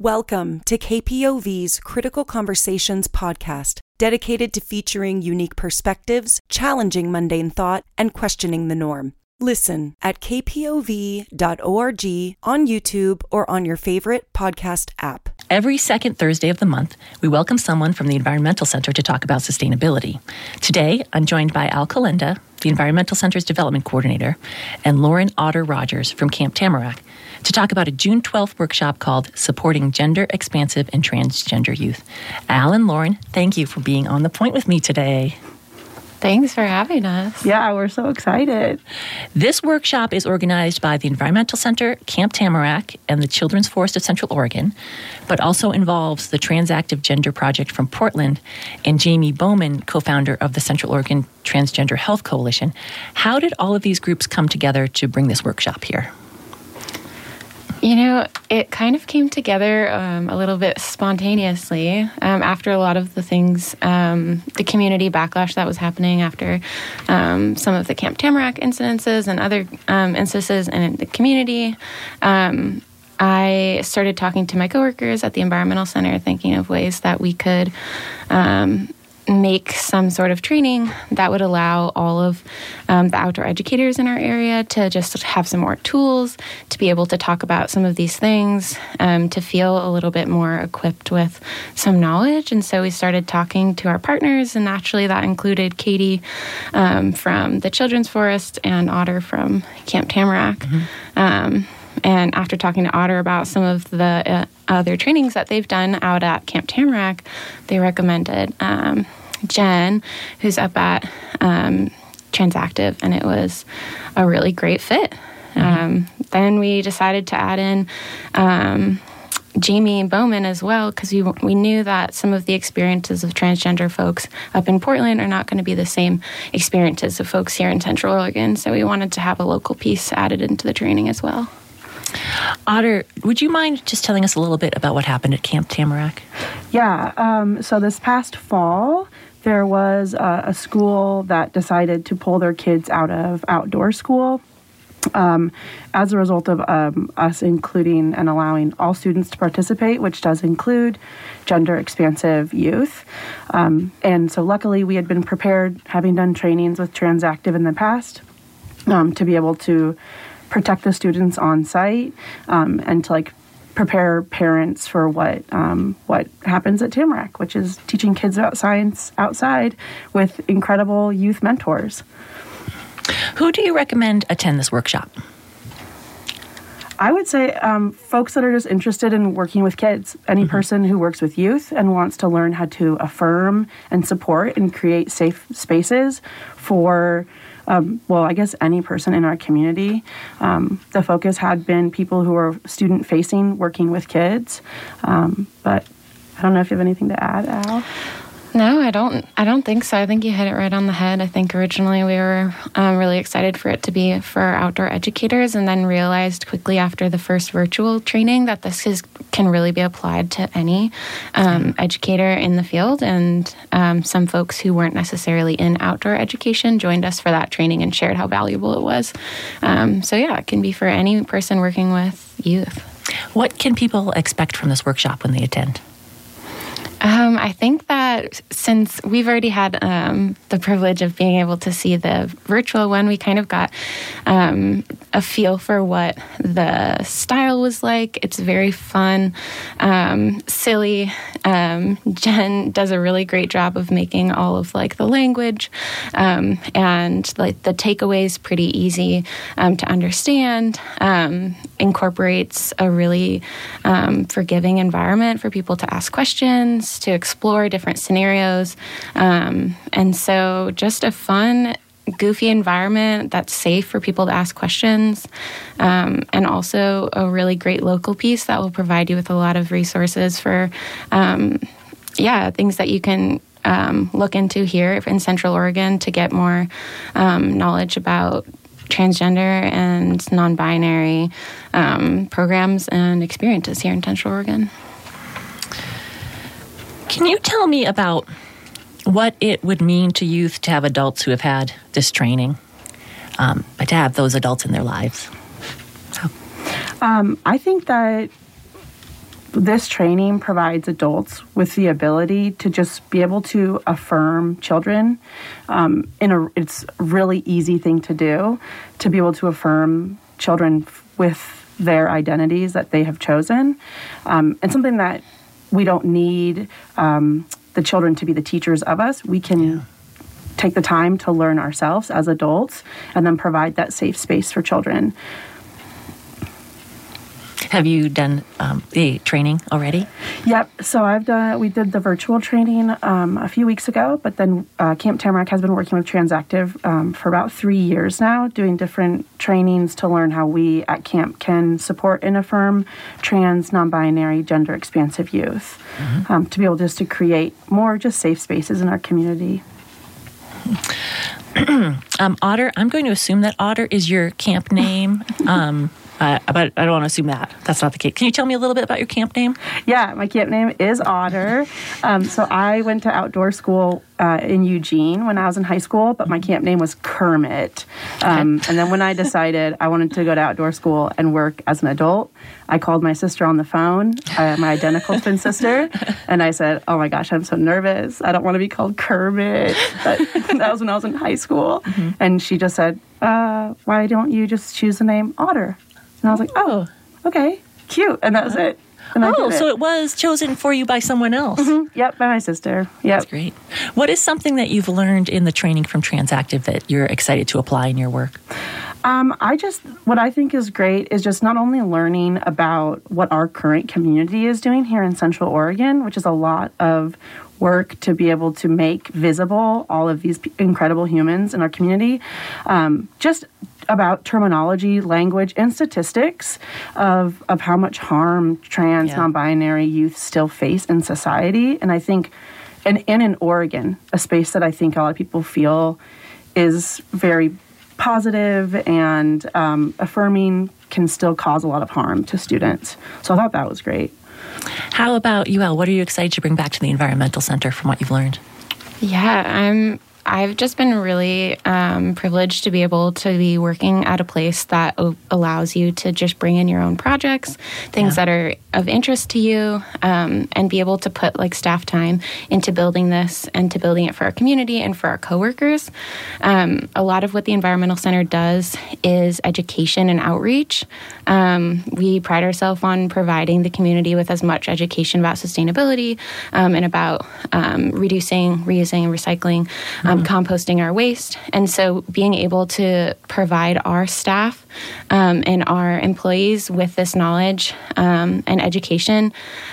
Welcome to KPOV's Critical Conversations podcast, dedicated to featuring unique perspectives, challenging mundane thought, and questioning the norm. Listen at kpov.org, on YouTube, or on your favorite podcast app. Every second Thursday of the month, we welcome someone from the Environmental Center to talk about sustainability. Today, I'm joined by Al Calenda, the Environmental Center's Development Coordinator, and Lauren Otter Rogers from Camp Tamarack to talk about a June 12th workshop called Supporting Gender Expansive and Transgender Youth. Al and Lauren, thank you for being on the point with me today. Thanks for having us. Yeah, we're so excited. This workshop is organized by the Environmental Center, Camp Tamarack, and the Children's Forest of Central Oregon, but also involves the Transactive Gender Project from Portland and Jamie Bowman, co founder of the Central Oregon Transgender Health Coalition. How did all of these groups come together to bring this workshop here? You know, it kind of came together um, a little bit spontaneously um, after a lot of the things, um, the community backlash that was happening after um, some of the Camp Tamarack incidences and other um, instances in the community. Um, I started talking to my coworkers at the Environmental Center, thinking of ways that we could make some sort of training that would allow all of um, the outdoor educators in our area to just have some more tools to be able to talk about some of these things, um, to feel a little bit more equipped with some knowledge. And so we started talking to our partners, and naturally that included Katie um, from the Children's Forest and Otter from Camp Tamarack. Mm-hmm. Um, and after talking to Otter about some of the uh, other trainings that they've done out at Camp Tamarack, they recommended um, Jen, who's up at um, Transactive, and it was a really great fit. Mm-hmm. Um, then we decided to add in um, Jamie Bowman as well because we we knew that some of the experiences of transgender folks up in Portland are not going to be the same experiences of folks here in Central Oregon. So we wanted to have a local piece added into the training as well. Otter, would you mind just telling us a little bit about what happened at Camp Tamarack? Yeah. Um, so this past fall, there was a, a, school that decided to pull their kids out of outdoor school. Um, as a result of um, us including and allowing all students to participate, which does include gender expansive youth. Um, and so, luckily, we had been prepared, having done trainings with Transactive in the past, um, to be able to protect the students on site um, and to like prepare parents for what um, what happens at Tamarack, which is teaching kids about science outside with incredible youth mentors. Who do you recommend attend this workshop? I would say um, folks that are just interested in working with kids. Any mm-hmm. person who works with youth and wants to learn how to affirm and support and create safe spaces for um, well, I guess any person in our community. Um, the focus had been people who are student facing, working with kids. Um, but I don't know if you have anything to add, Al. No, I don't. I don't think so. I think you hit it right on the head. I think originally we were um, really excited for it to be for our outdoor educators, and then realized quickly after the first virtual training that this is can really be applied to any um, educator in the field. And um, some folks who weren't necessarily in outdoor education joined us for that training and shared how valuable it was. Um, so yeah, it can be for any person working with youth. What can people expect from this workshop when they attend? Um, I think that since we've already had um, the privilege of being able to see the virtual one, we kind of got um, a feel for what the style was like. It's very fun, um, silly. Um, Jen does a really great job of making all of like the language um, and like the takeaways pretty easy to understand. incorporates a really forgiving environment for people to ask questions to explore different scenarios. Um, and so, just a fun, goofy environment that's safe for people to ask questions, um, and also a really great local piece that will provide you with a lot of resources for, um, yeah, things that you can um, look into here in Central Oregon to get more um, knowledge about transgender and non binary um, programs and experiences here in Central Oregon. Can you tell me about what it would mean to youth to have adults who have had this training, um, to have those adults in their lives? Um, I think that this training provides adults with the ability to just be able to affirm children. Um, in a it's a really easy thing to do to be able to affirm children with their identities that they have chosen. Um, and something that we don't need um, the children to be the teachers of us we can yeah. take the time to learn ourselves as adults and then provide that safe space for children have you done um, the training already? Yep. So I've done. We did the virtual training um, a few weeks ago, but then uh, Camp Tamarack has been working with Transactive um, for about three years now, doing different trainings to learn how we at camp can support and affirm trans, non-binary, gender expansive youth, mm-hmm. Um, to be able just to create more just safe spaces in our community. um, Otter, I'm going to assume that Otter is your camp name. Um, uh, but I don't want to assume that. That's not the case. Can you tell me a little bit about your camp name? Yeah, my camp name is Otter. Um, so I went to outdoor school uh, in Eugene when I was in high school, but my camp name was Kermit. Um, okay. And then when I decided I wanted to go to outdoor school and work as an adult, I called my sister on the phone, uh, my identical twin sister, and I said, "Oh my gosh, I'm so nervous. I don't want to be called Kermit." But that was when I was in high school, mm-hmm. and she just said, uh, "Why don't you just choose the name Otter?" And I was like, oh, okay, cute. And that was it. And oh, so it was chosen for you by someone else. Mm-hmm. Yep, by my sister. Yep. That's great. What is something that you've learned in the training from Transactive that you're excited to apply in your work? Um, I just, what I think is great is just not only learning about what our current community is doing here in Central Oregon, which is a lot of work to be able to make visible all of these incredible humans in our community. Um, just about terminology, language, and statistics of, of how much harm trans, yeah. non binary youth still face in society. And I think, and, and in Oregon, a space that I think a lot of people feel is very positive and um, affirming can still cause a lot of harm to students. So I thought that was great. How about you, El? What are you excited to bring back to the Environmental Center from what you've learned? Yeah, I'm I've just been really um, privileged to be able to be working at a place that o- allows you to just bring in your own projects, things yeah. that are of interest to you, um, and be able to put like staff time into building this and to building it for our community and for our coworkers. Um, a lot of what the Environmental Center does is education and outreach. Um, we pride ourselves on providing the community with as much education about sustainability um, and about um, reducing, reusing, and recycling. Um, um, composting our waste. And so being able to provide our staff um, and our employees with this knowledge um, and education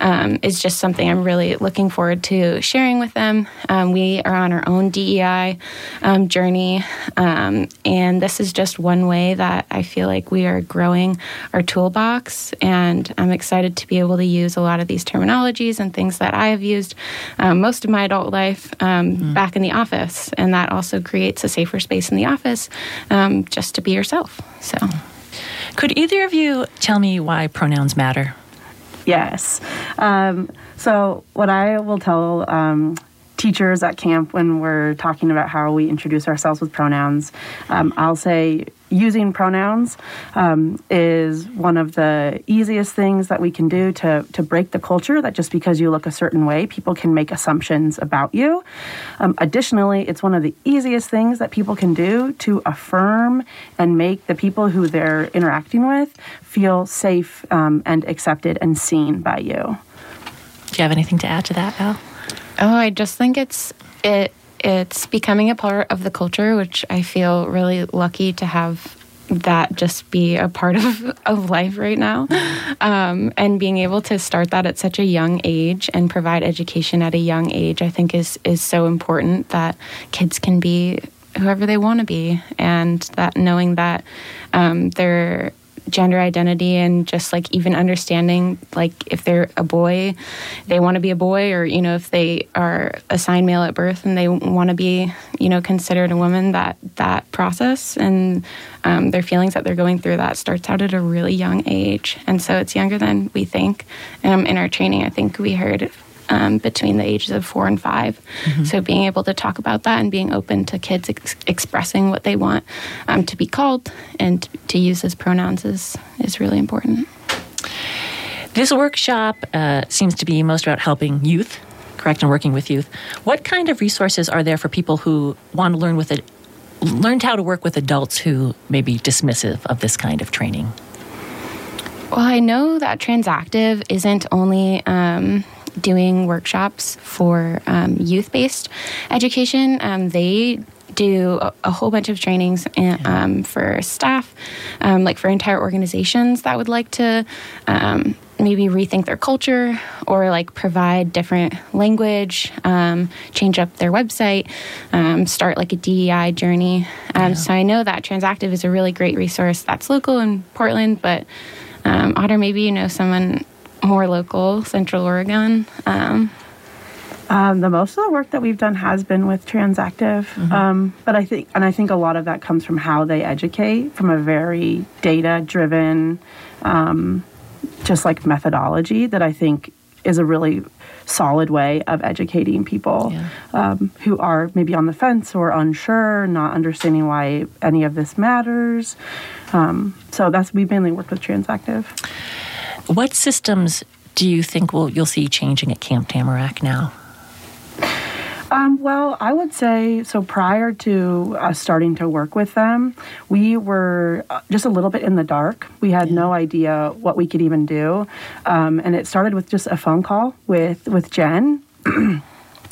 um, is just something I'm really looking forward to sharing with them. Um, we are on our own DEI um, journey, and this is just one way that I feel like we are growing our toolbox. And I'm excited to be able to use a lot of these terminologies and things that I have used most of my adult life mm-hmm. back in the office. And that also creates a safer space in the office just to be yourself. So, could either of you tell me why pronouns matter? Yes. Um, so, what I will tell um, teachers at camp when we're talking about how we introduce ourselves with pronouns, um, I'll say using pronouns um, is one of the easiest things that we can do to, to break the culture that just because you look a certain way, people can make assumptions about you. Um, additionally, it's one of the easiest things that people can do to affirm and make the people who they're interacting with feel safe um, and accepted and seen by you. Do you have anything to add to that, Al? Oh, I just think it's it it's becoming a part of the culture, which I feel really lucky to have that just be a part of, of life right now. Um, and being able to start that at such a young age and provide education at a young age, I think is is so important that kids can be whoever they want to be, and that knowing that um, they're gender identity and just like even understanding like if they're a boy they want to be a boy or you know if they are assigned male at birth and they want to be you know considered a woman that that process and um, their feelings that they're going through that starts out at a really young age. And so it's younger than we think. And um, in our training i think we heard um, between the ages of four and 5 mm-hmm. So being able to talk about that and being open to kids ex- expressing what they want um, to be called and to use as pronouns is is really important. This workshop uh, seems to be most about helping youth, correct, and working with youth. What kind of resources are there for people who want to learn with it, learn how to work with adults who may be dismissive of this kind of training? Well, I know that Transactive isn't only um, doing workshops for um, youth based education, um, they do a, a, whole bunch of trainings and, um, for staff, um, like for entire organizations that would like to um, maybe rethink their culture or like provide different language, um, change up their website, um, start like a DEI journey. Um, yeah. So I know that Transactive is a really great resource that's local in Portland, but um, Otter, maybe you know someone more local, Central Oregon. Um, um, the most of the work that we've done has been with Transactive, mm-hmm. um, but I think, and I think a lot of that comes from how they educate, from a very data-driven, um, just like methodology that I think is a really solid way of educating people yeah. um, who are maybe on the fence or unsure, not understanding why any of this matters. Um, so that's we've mainly worked with Transactive. What systems do you think will you'll see changing at Camp Tamarack now? Um, well, I would say so. Prior to us starting to work with them, we were uh, just a little bit in the dark. We had no idea what we could even do, um, and it started with just a phone call with with Jen.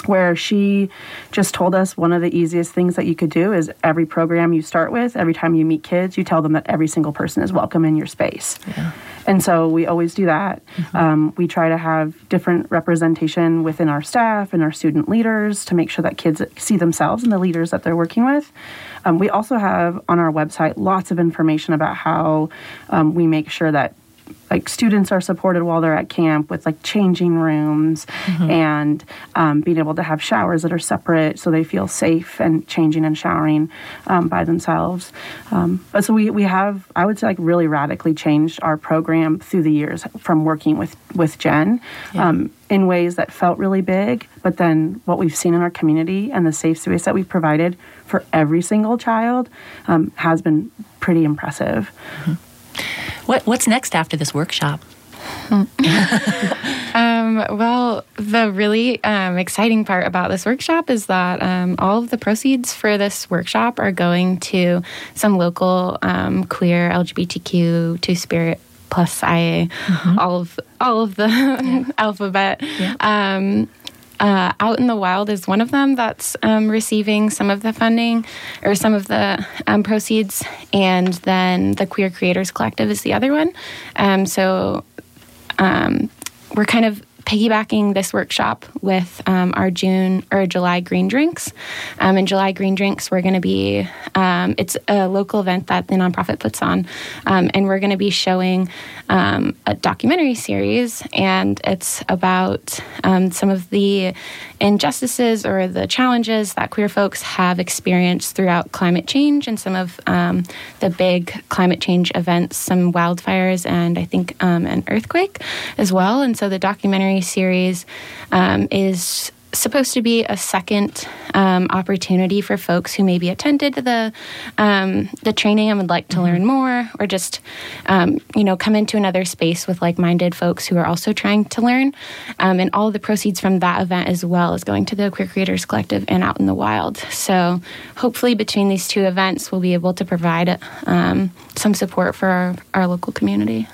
where she just told us one of the easiest things that you could do is every program you start with, every time you meet kids, you tell them that every single person is welcome in your space. Yeah. And so we always do that. Mm-hmm. Um, we try to have different representation within our staff and our student leaders to make sure that kids see themselves in the leaders that they're working with. Um, we also have on our website lots of information about how um, we make sure that like students are supported while they're at camp with like changing rooms mm-hmm. and um, being able to have showers that are separate so they feel safe and changing and showering um, by themselves. Um, but so we, we have, I would say, like really radically changed our program through the years from working with, with Jen. Yeah. Um, in ways that felt really big, but then what we've seen in our community and the safe space that we've provided for every single child um, has been pretty impressive. Mm-hmm. What, what's next after this workshop? um, well, the really um, exciting part about this workshop is that um, all of the proceeds for this workshop are going to some local um, queer LGBTQ two spirit plus IA, mm-hmm. all of all of the alphabet. Yeah. Uh, Out in the Wild is one of them that's um, receiving some of the funding or some of the um, proceeds, and then the Queer Creators Collective is the other one. Um, so um, we're kind of piggybacking this workshop with um, our June or July green drinks. Um, in July green drinks, we're going to be um, it's a local event that the nonprofit puts on, um, and we're going to be showing um, a documentary series, and it's about um, some of the injustices or the challenges that queer folks have experienced throughout climate change and some of the big climate change events, some wildfires, and I think an earthquake as well. And so the documentary series um, is supposed to be a second um, opportunity for folks who maybe attended the um, the training and would like to mm-hmm. learn more, or just um, you know come into another space with like minded folks who are also trying to learn. Um, and all of the proceeds from that event as well is going to the Queer Creators Collective and Out in the Wild. So hopefully between these two events, we'll be able to provide um, some support for our, our local community.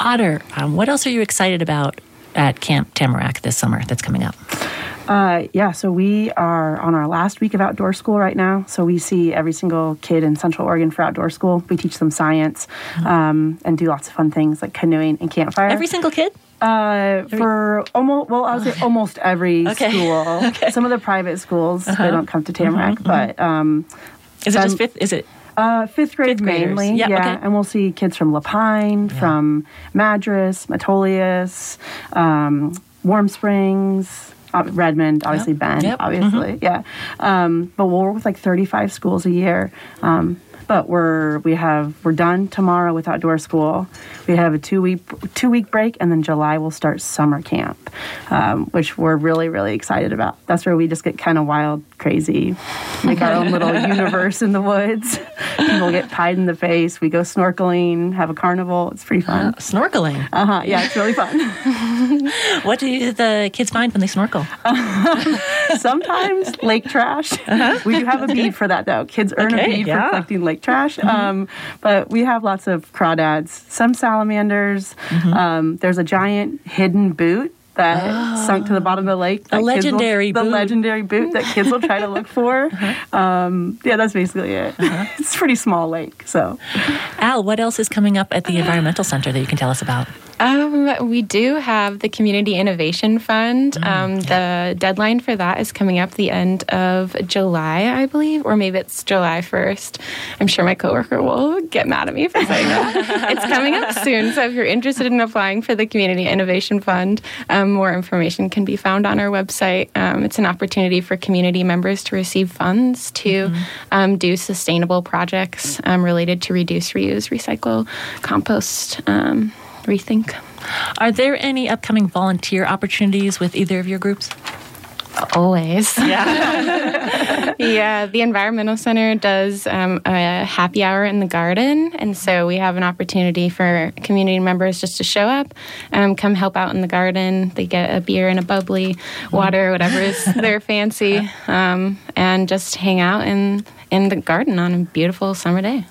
Otter, um, what else are you excited about at Camp Tamarack this summer that's coming up? Uh, yeah, so we are on our last week of outdoor school right now. So we see every single kid in Central Oregon for outdoor school. We teach them science mm-hmm. um, and do lots of fun things like canoeing and campfire. Every single kid? Uh, for almost well, I would say almost every okay. school. okay. Some of the private schools uh-huh. they don't come to Tamarack, mm-hmm, mm-hmm. but um, is it just fifth? Is it uh, fifth grade fifth mainly, yeah. yeah. Okay. And we'll see kids from La Pine, yeah. from Madras, Metolius, um, Warm Springs, uh, Redmond, obviously yep. Bend, yep. obviously, mm-hmm. yeah. Um, but we'll work with like 35 schools a year. Um, but we're we have we're done tomorrow with outdoor school. We have a two week two week break, and then July we'll start summer camp, um, which we're really really excited about. That's where we just get kind of wild, crazy, make our own little universe in the woods. People get pied in the face. We go snorkeling, have a carnival. It's pretty fun. Snorkeling. Uh huh. Yeah, it's really fun. What do the kids find when they snorkel? Sometimes lake trash. We do have a bead for that though. Kids earn Okay, a bead yeah. for collecting lake trash. Um, but we have lots of crawdads, some salamanders. Um, there's a giant hidden boot that sunk to the bottom of the lake. that kids will- legendary the legendary boot that kids will try to look for. Um, yeah, that's basically it. it's a pretty small lake, so. Al, what else is coming up at the Environmental Center that you can tell us about? Um, we do have the Community Innovation Fund. Mm, um, The deadline for that is coming up the end of July, I believe, or maybe it's July 1st. I'm sure my coworker will get mad at me for saying that. it's coming up soon. So if you're interested in applying for the Community Innovation Fund, um, more information can be found on our website. Um, it's an opportunity for community members to receive funds to um, do sustainable projects um, related to reduce, reuse, recycle, compost. Rethink. Are there any upcoming volunteer opportunities with either of your groups? Always. Yeah. yeah, the Environmental Center does um, a happy hour in the garden. And so we have an opportunity for community members just to show up, um, come help out in the garden. They get a beer and a bubbly, water, whatever is their fancy, um, and just hang out in, in the garden on a beautiful summer day.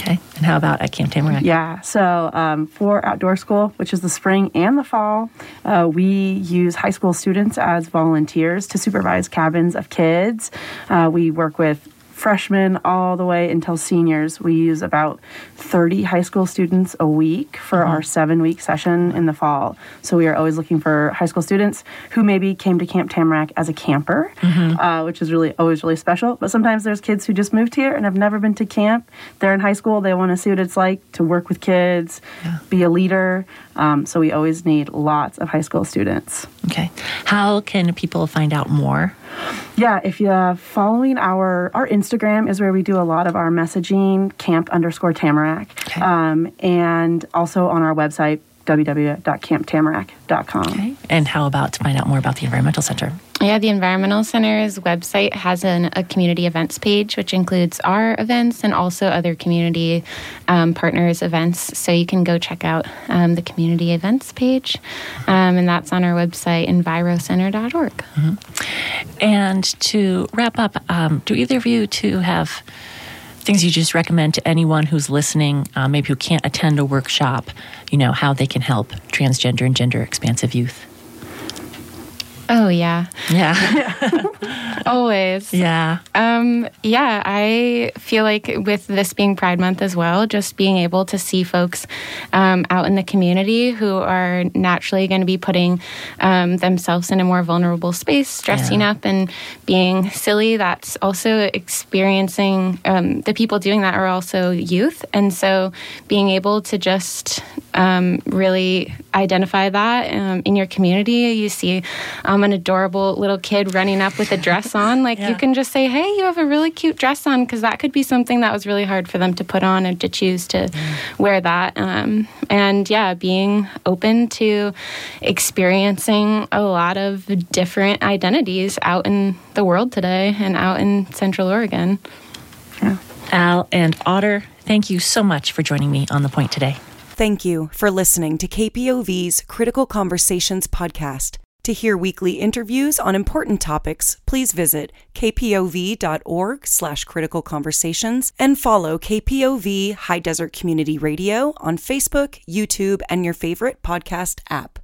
okay. And how about at Camp Tamarack? Yeah, so um, for outdoor school, which is the spring and the fall, uh, we use high school students as volunteers to supervise cabins of kids. Uh, we work with freshmen all the way until seniors. We use about 30 high school students a week for our seven week session in the fall. So we are always looking for high school students who maybe came to Camp Tamarack as a camper, uh, which is really always really special. But sometimes there's kids who just moved here and have never been to camp. They're in high school, they want to see what it's like to work with kids, be a leader. Um, so we always need lots of high school students. Okay. How can people find out more? Yeah, if you're following our our Instagram is where we do a lot of our messaging, camp underscore tamarack, Okay. um, and also on our website www.camptamarack.com. Okay. And how about to find out more about the Environmental Center? Yeah, the Environmental Center's website has an, a community events page, which includes our events and also other community um, partners' events. So you can go check out um, the community events page, um, and that's on our website, envirocenter.org. And to wrap up, um, do either of you two have things you just recommend to anyone who's listening, uh, maybe who can't attend a workshop, you know, how they can help transgender and gender expansive youth? Oh, yeah, Yeah. always. yeah. Um, yeah, I feel like with this being Pride Month as well, just being able to see folks um, out in the community who are naturally going to be putting um, themselves in a more vulnerable space, dressing Yeah. up and being silly, that's also experiencing um, the people doing that are also youth. And so being able to just um, really identify that um, in your community, you see an adorable little kid running up with a dress on, like Yeah. you can just say, "Hey, you have a really cute dress on," because that could be something that was really hard for them to put on and to choose to wear that. Um, and yeah, being open to experiencing a lot of different identities out in the world today and out in Central Oregon. Al and Otter, thank you so much for joining me on The Point today. Thank you for listening to KPOV's Critical Conversations podcast. To hear weekly interviews on important topics, please visit kpov.org slash critical conversations and follow KPOV High Desert Community Radio on Facebook, YouTube, and your favorite podcast app.